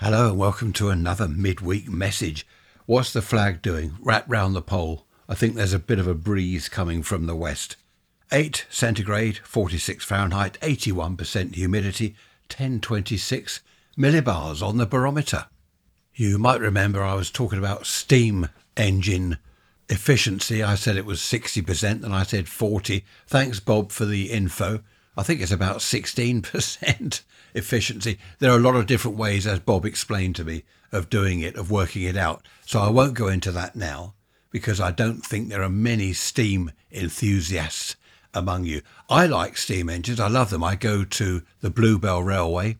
Hello and welcome to another midweek message. What's the flag doing? Wrapped round the pole. I think there's a bit of a breeze coming from the west. 8 centigrade, 46 Fahrenheit, 81% humidity, 1026 millibars on the barometer. You might remember I was talking about steam engine efficiency. I said it was 60%, and I said 40. Thanks, Bob, for the info. I think it's about 16% efficiency. There are a lot of different ways, as Bob explained to me, of doing it, of working it out. So I won't go into that now because I don't think there are many steam enthusiasts among you. I like steam engines. I love them. I go to the Bluebell Railway.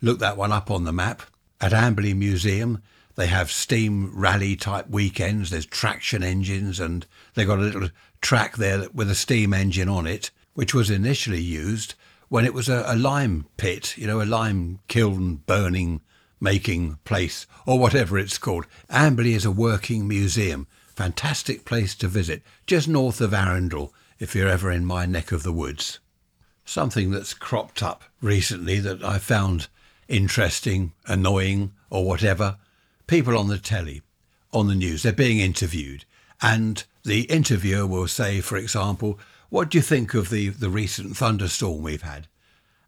Look that one up on the map. At Amberley Museum, they have steam rally type weekends. There's traction engines, and they've got a little track there with a steam engine on it, which was initially used when it was a, a lime pit, you know, a lime kiln burning making place, or whatever it's called. Amberley is a working museum. Fantastic place to visit, just north of Arundel, if you're ever in my neck of the woods. Something that's cropped up recently that I found interesting, annoying, or whatever. People on the telly, on the news, they're being interviewed, and the interviewer will say, for example, What do you think of the, the recent thunderstorm we've had?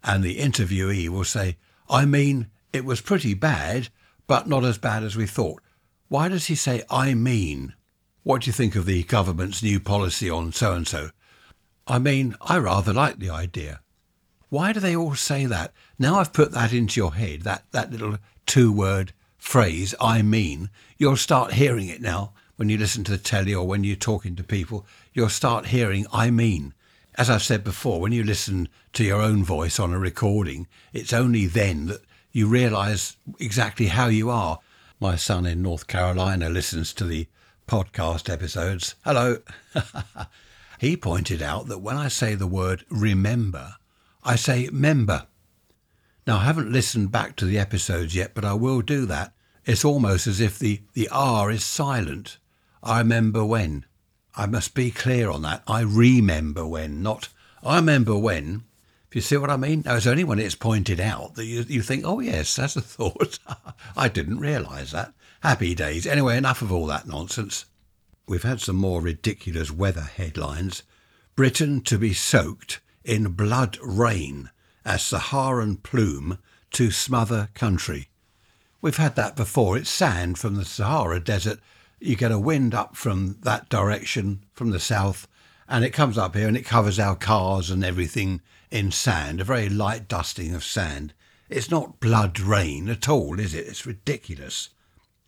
And the interviewee will say, I mean, it was pretty bad, but not as bad as we thought. Why does he say, I mean? What do you think of the government's new policy on so and so? I mean, I rather like the idea. Why do they all say that? Now I've put that into your head, that, that little two word phrase, I mean, you'll start hearing it now when you listen to the telly or when you're talking to people. You'll start hearing, I mean. As I've said before, when you listen to your own voice on a recording, it's only then that you realise exactly how you are. My son in North Carolina listens to the podcast episodes. Hello. he pointed out that when I say the word remember, I say member. Now, I haven't listened back to the episodes yet, but I will do that. It's almost as if the, the R is silent. I remember when. I must be clear on that. I remember when, not I remember when. If you see what I mean? Now, it's only when it's pointed out that you, you think, oh, yes, that's a thought. I didn't realise that. Happy days. Anyway, enough of all that nonsense. We've had some more ridiculous weather headlines. Britain to be soaked in blood rain as Saharan plume to smother country. We've had that before. It's sand from the Sahara Desert. You get a wind up from that direction, from the south, and it comes up here and it covers our cars and everything in sand, a very light dusting of sand. It's not blood rain at all, is it? It's ridiculous.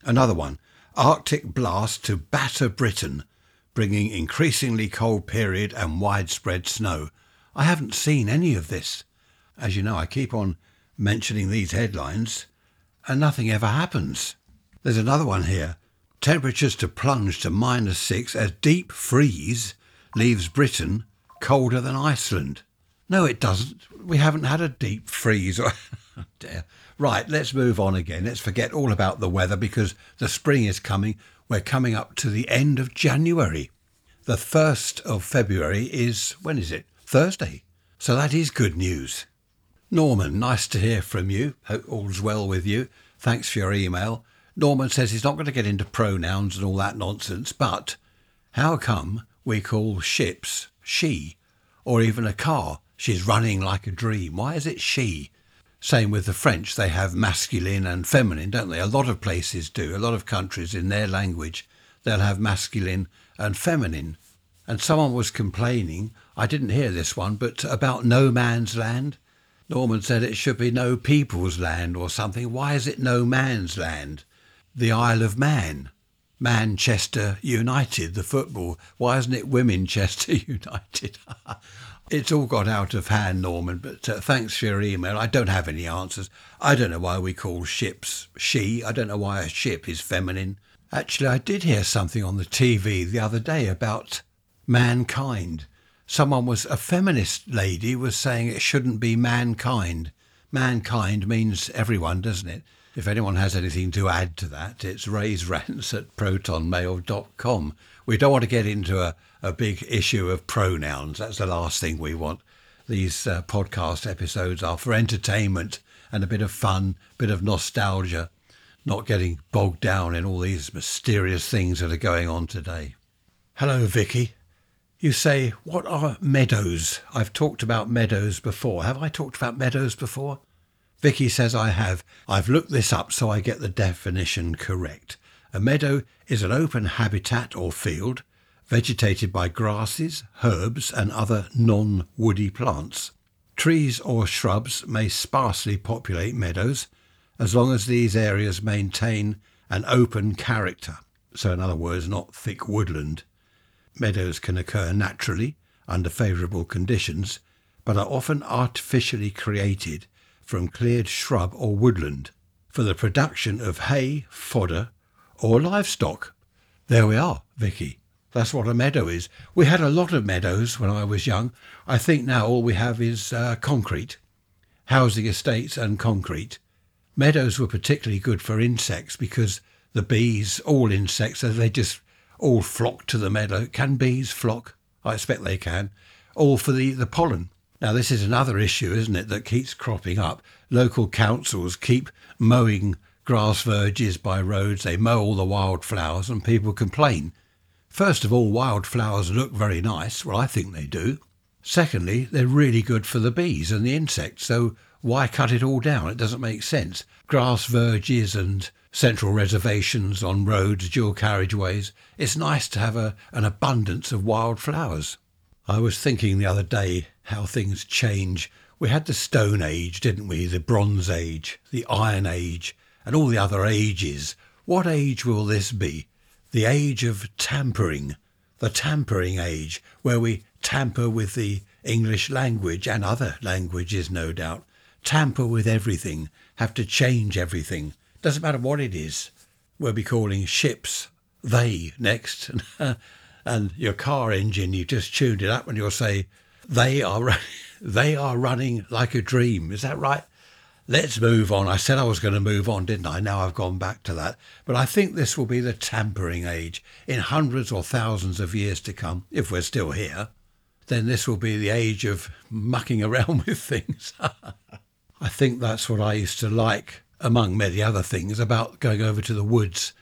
Another one Arctic blast to batter Britain, bringing increasingly cold period and widespread snow. I haven't seen any of this. As you know, I keep on mentioning these headlines and nothing ever happens. There's another one here. Temperatures to plunge to minus six as deep freeze leaves Britain colder than Iceland. No, it doesn't. We haven't had a deep freeze. Oh, dear. Right, let's move on again. Let's forget all about the weather because the spring is coming. We're coming up to the end of January. The 1st of February is, when is it? Thursday. So that is good news. Norman, nice to hear from you. Hope all's well with you. Thanks for your email. Norman says he's not going to get into pronouns and all that nonsense, but how come we call ships she, or even a car? She's running like a dream. Why is it she? Same with the French. They have masculine and feminine, don't they? A lot of places do. A lot of countries in their language, they'll have masculine and feminine. And someone was complaining, I didn't hear this one, but about no man's land. Norman said it should be no people's land or something. Why is it no man's land? The Isle of Man. Manchester United, the football. Why isn't it Womenchester United? it's all got out of hand, Norman, but uh, thanks for your email. I don't have any answers. I don't know why we call ships she. I don't know why a ship is feminine. Actually, I did hear something on the TV the other day about mankind someone was a feminist lady was saying it shouldn't be mankind. Mankind means everyone, doesn't it? If anyone has anything to add to that, it's raiserants at protonmail.com. We don't want to get into a, a big issue of pronouns. That's the last thing we want. These uh, podcast episodes are for entertainment and a bit of fun, a bit of nostalgia, not getting bogged down in all these mysterious things that are going on today. Hello, Vicky. You say, what are meadows? I've talked about meadows before. Have I talked about meadows before? Vicky says I have. I've looked this up so I get the definition correct. A meadow is an open habitat or field vegetated by grasses, herbs, and other non woody plants. Trees or shrubs may sparsely populate meadows as long as these areas maintain an open character. So, in other words, not thick woodland. Meadows can occur naturally under favourable conditions, but are often artificially created from cleared shrub or woodland for the production of hay, fodder, or livestock. There we are, Vicky. That's what a meadow is. We had a lot of meadows when I was young. I think now all we have is uh, concrete, housing estates and concrete. Meadows were particularly good for insects because the bees, all insects, they just all flock to the meadow. Can bees flock? I expect they can. All for the, the pollen. Now, this is another issue, isn't it, that keeps cropping up. Local councils keep mowing grass verges by roads, they mow all the wildflowers, and people complain First of all, wildflowers look very nice. Well, I think they do. Secondly, they're really good for the bees and the insects, so why cut it all down? It doesn't make sense. Grass verges and central reservations on roads, dual carriageways. It's nice to have a, an abundance of wildflowers. I was thinking the other day how things change. We had the Stone Age, didn't we? The Bronze Age, the Iron Age, and all the other ages. What age will this be? the age of tampering, the tampering age, where we tamper with the English language and other languages, no doubt, tamper with everything, have to change everything. Doesn't matter what it is. We'll be calling ships they next. and your car engine, you just tuned it up and you'll say, they are, they are running like a dream. Is that right? Let's move on. I said I was going to move on, didn't I? Now I've gone back to that. But I think this will be the tampering age. In hundreds or thousands of years to come, if we're still here, then this will be the age of mucking around with things. I think that's what I used to like, among many other things, about going over to the woods.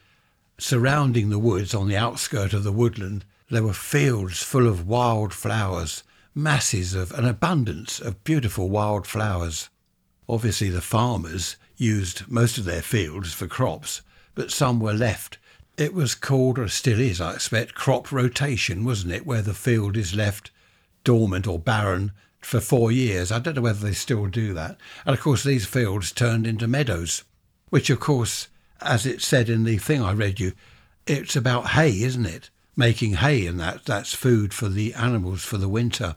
Surrounding the woods, on the outskirt of the woodland, there were fields full of wild flowers, masses of an abundance of beautiful wild flowers. Obviously, the farmers used most of their fields for crops, but some were left. It was called, or still is, I expect, crop rotation, wasn't it, where the field is left dormant or barren for four years. I don't know whether they still do that. And of course, these fields turned into meadows, which, of course, as it said in the thing I read you, it's about hay, isn't it? Making hay, and that that's food for the animals for the winter.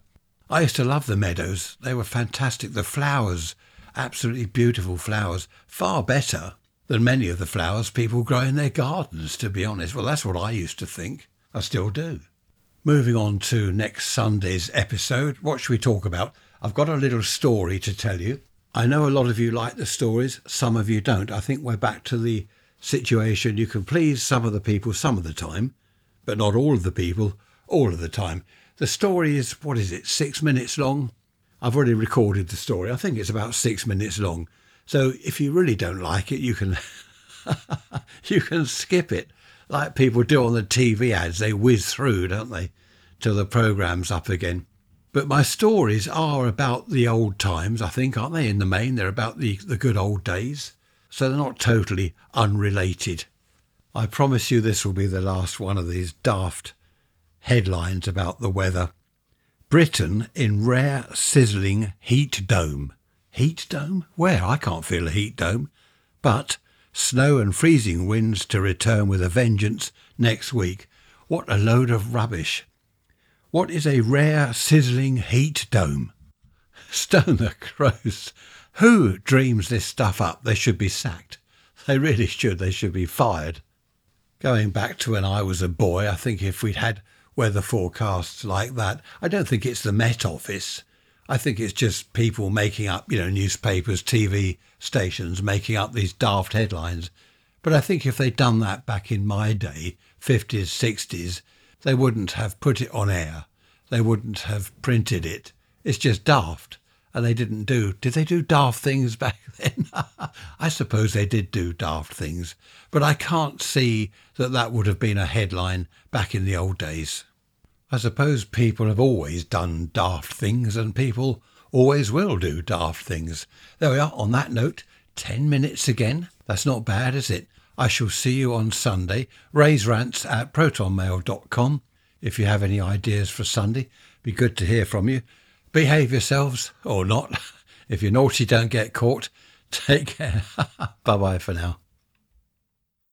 I used to love the meadows. They were fantastic. The flowers absolutely beautiful flowers, far better than many of the flowers people grow in their gardens, to be honest. Well, that's what I used to think. I still do. Moving on to next Sunday's episode, what should we talk about? I've got a little story to tell you. I know a lot of you like the stories, some of you don't. I think we're back to the situation you can please some of the people some of the time, but not all of the people all of the time. The story is, what is it, six minutes long? I've already recorded the story. I think it's about six minutes long. So if you really don't like it, you can you can skip it, like people do on the TV ads. They whiz through, don't they, till the program's up again. But my stories are about the old times, I think, aren't they? In the main, they're about the, the good old days. So they're not totally unrelated. I promise you this will be the last one of these daft headlines about the weather. Britain in rare sizzling heat dome. Heat dome? Where? I can't feel a heat dome. But snow and freezing winds to return with a vengeance next week. What a load of rubbish. What is a rare sizzling heat dome? Stone the crows. Who dreams this stuff up? They should be sacked. They really should. They should be fired. Going back to when I was a boy, I think if we'd had weather forecasts like that. I don't think it's the Met Office. I think it's just people making up, you know, newspapers, TV stations making up these daft headlines. But I think if they'd done that back in my day, 50s, 60s, they wouldn't have put it on air. They wouldn't have printed it. It's just daft. And they didn't do. Did they do daft things back then? I suppose they did do daft things, but I can't see that that would have been a headline back in the old days. I suppose people have always done daft things, and people always will do daft things. There we are, on that note, 10 minutes again. That's not bad, is it? I shall see you on Sunday. Raise rants at protonmail.com. If you have any ideas for Sunday, be good to hear from you. Behave yourselves, or not. If you're naughty, don't get caught. Take care. bye bye for now.